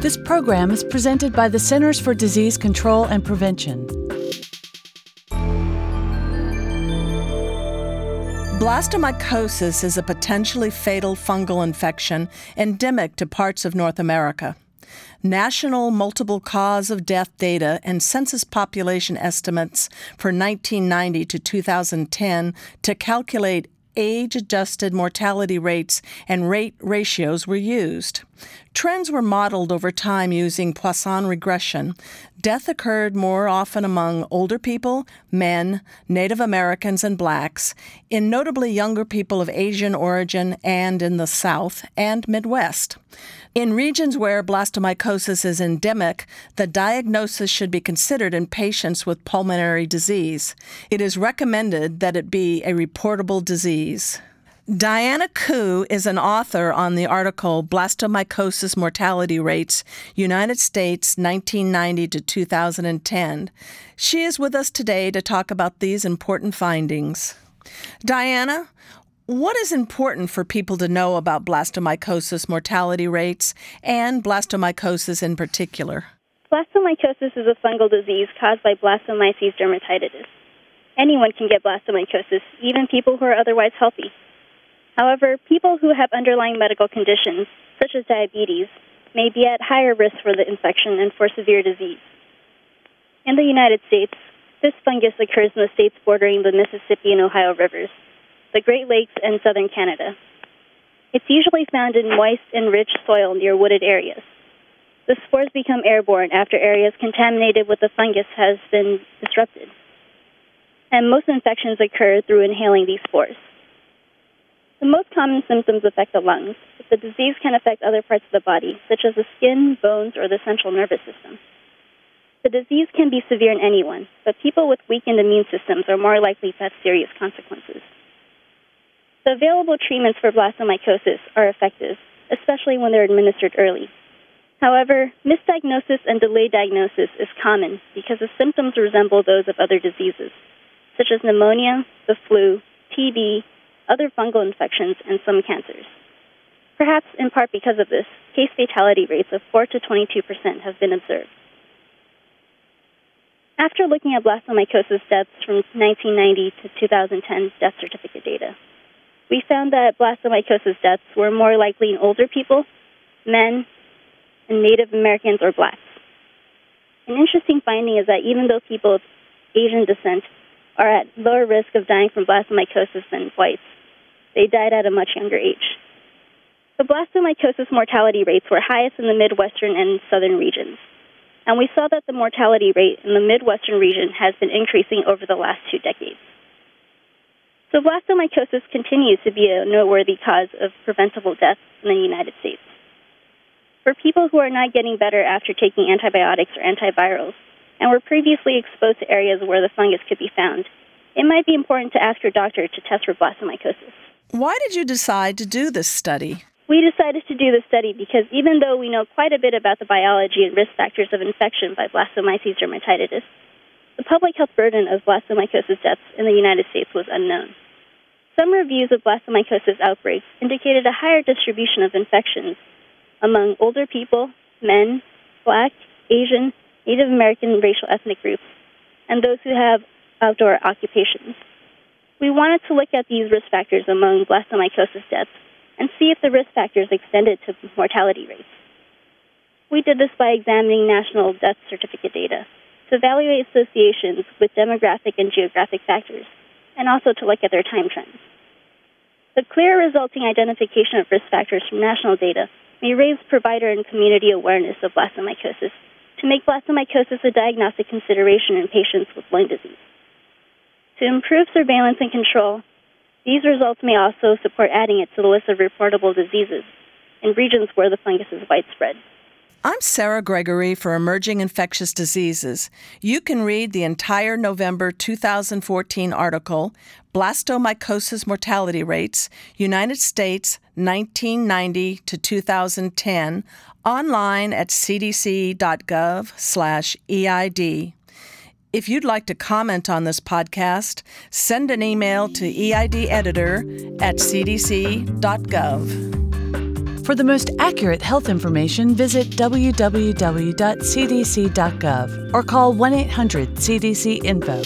This program is presented by the Centers for Disease Control and Prevention. Blastomycosis is a potentially fatal fungal infection endemic to parts of North America. National multiple cause of death data and census population estimates for 1990 to 2010 to calculate age adjusted mortality rates and rate ratios were used. Trends were modeled over time using Poisson regression. Death occurred more often among older people, men, Native Americans, and blacks, in notably younger people of Asian origin and in the South and Midwest. In regions where blastomycosis is endemic, the diagnosis should be considered in patients with pulmonary disease. It is recommended that it be a reportable disease. Diana Khuu is an author on the article Blastomycosis Mortality Rates, United States 1990 to 2010. She is with us today to talk about these important findings. Diana, what is important for people to know about blastomycosis mortality rates and blastomycosis in particular? Blastomycosis is a fungal disease caused by Blastomyces dermatitidis. Anyone can get blastomycosis, even people who are otherwise healthy. However, people who have underlying medical conditions, such as diabetes, may be at higher risk for the infection and for severe disease. In the United States, this fungus occurs in the states bordering the Mississippi and Ohio rivers the Great Lakes, and southern Canada. It's usually found in moist and rich soil near wooded areas. The spores become airborne after areas contaminated with the fungus has been disrupted. And most infections occur through inhaling these spores. The most common symptoms affect the lungs, but the disease can affect other parts of the body, such as the skin, bones, or the central nervous system. The disease can be severe in anyone, but people with weakened immune systems are more likely to have serious consequences. The available treatments for blastomycosis are effective, especially when they're administered early. However, misdiagnosis and delayed diagnosis is common because the symptoms resemble those of other diseases, such as pneumonia, the flu, TB, other fungal infections, and some cancers. Perhaps in part because of this, case fatality rates of 4 to 22 percent have been observed. After looking at blastomycosis deaths from 1990 to 2010 death certificate data, we found that blastomycosis deaths were more likely in older people, men, and Native Americans or blacks. An interesting finding is that even though people of Asian descent are at lower risk of dying from blastomycosis than whites, they died at a much younger age. The blastomycosis mortality rates were highest in the Midwestern and Southern regions. And we saw that the mortality rate in the Midwestern region has been increasing over the last two decades. So blastomycosis continues to be a noteworthy cause of preventable death in the United States. For people who are not getting better after taking antibiotics or antivirals and were previously exposed to areas where the fungus could be found, it might be important to ask your doctor to test for blastomycosis. Why did you decide to do this study? We decided to do this study because even though we know quite a bit about the biology and risk factors of infection by Blastomyces dermatitidis, the public health burden of blastomycosis deaths in the United States was unknown. Some reviews of blastomycosis outbreaks indicated a higher distribution of infections among older people, men, black, Asian, Native American racial ethnic groups, and those who have outdoor occupations. We wanted to look at these risk factors among blastomycosis deaths and see if the risk factors extended to mortality rates. We did this by examining national death certificate data to evaluate associations with demographic and geographic factors, and also to look at their time trends. The clear resulting identification of risk factors from national data may raise provider and community awareness of blastomycosis to make blastomycosis a diagnostic consideration in patients with lung disease. To improve surveillance and control, these results may also support adding it to the list of reportable diseases in regions where the fungus is widespread. I'm Sarah Gregory for Emerging Infectious Diseases. You can read the entire November 2014 article, Blastomycosis Mortality Rates, United States 1990 to 2010, online at cdc.gov/eid. If you'd like to comment on this podcast, send an email to eideditor at cdc.gov. For the most accurate health information, visit www.cdc.gov or call 1 800 CDC Info.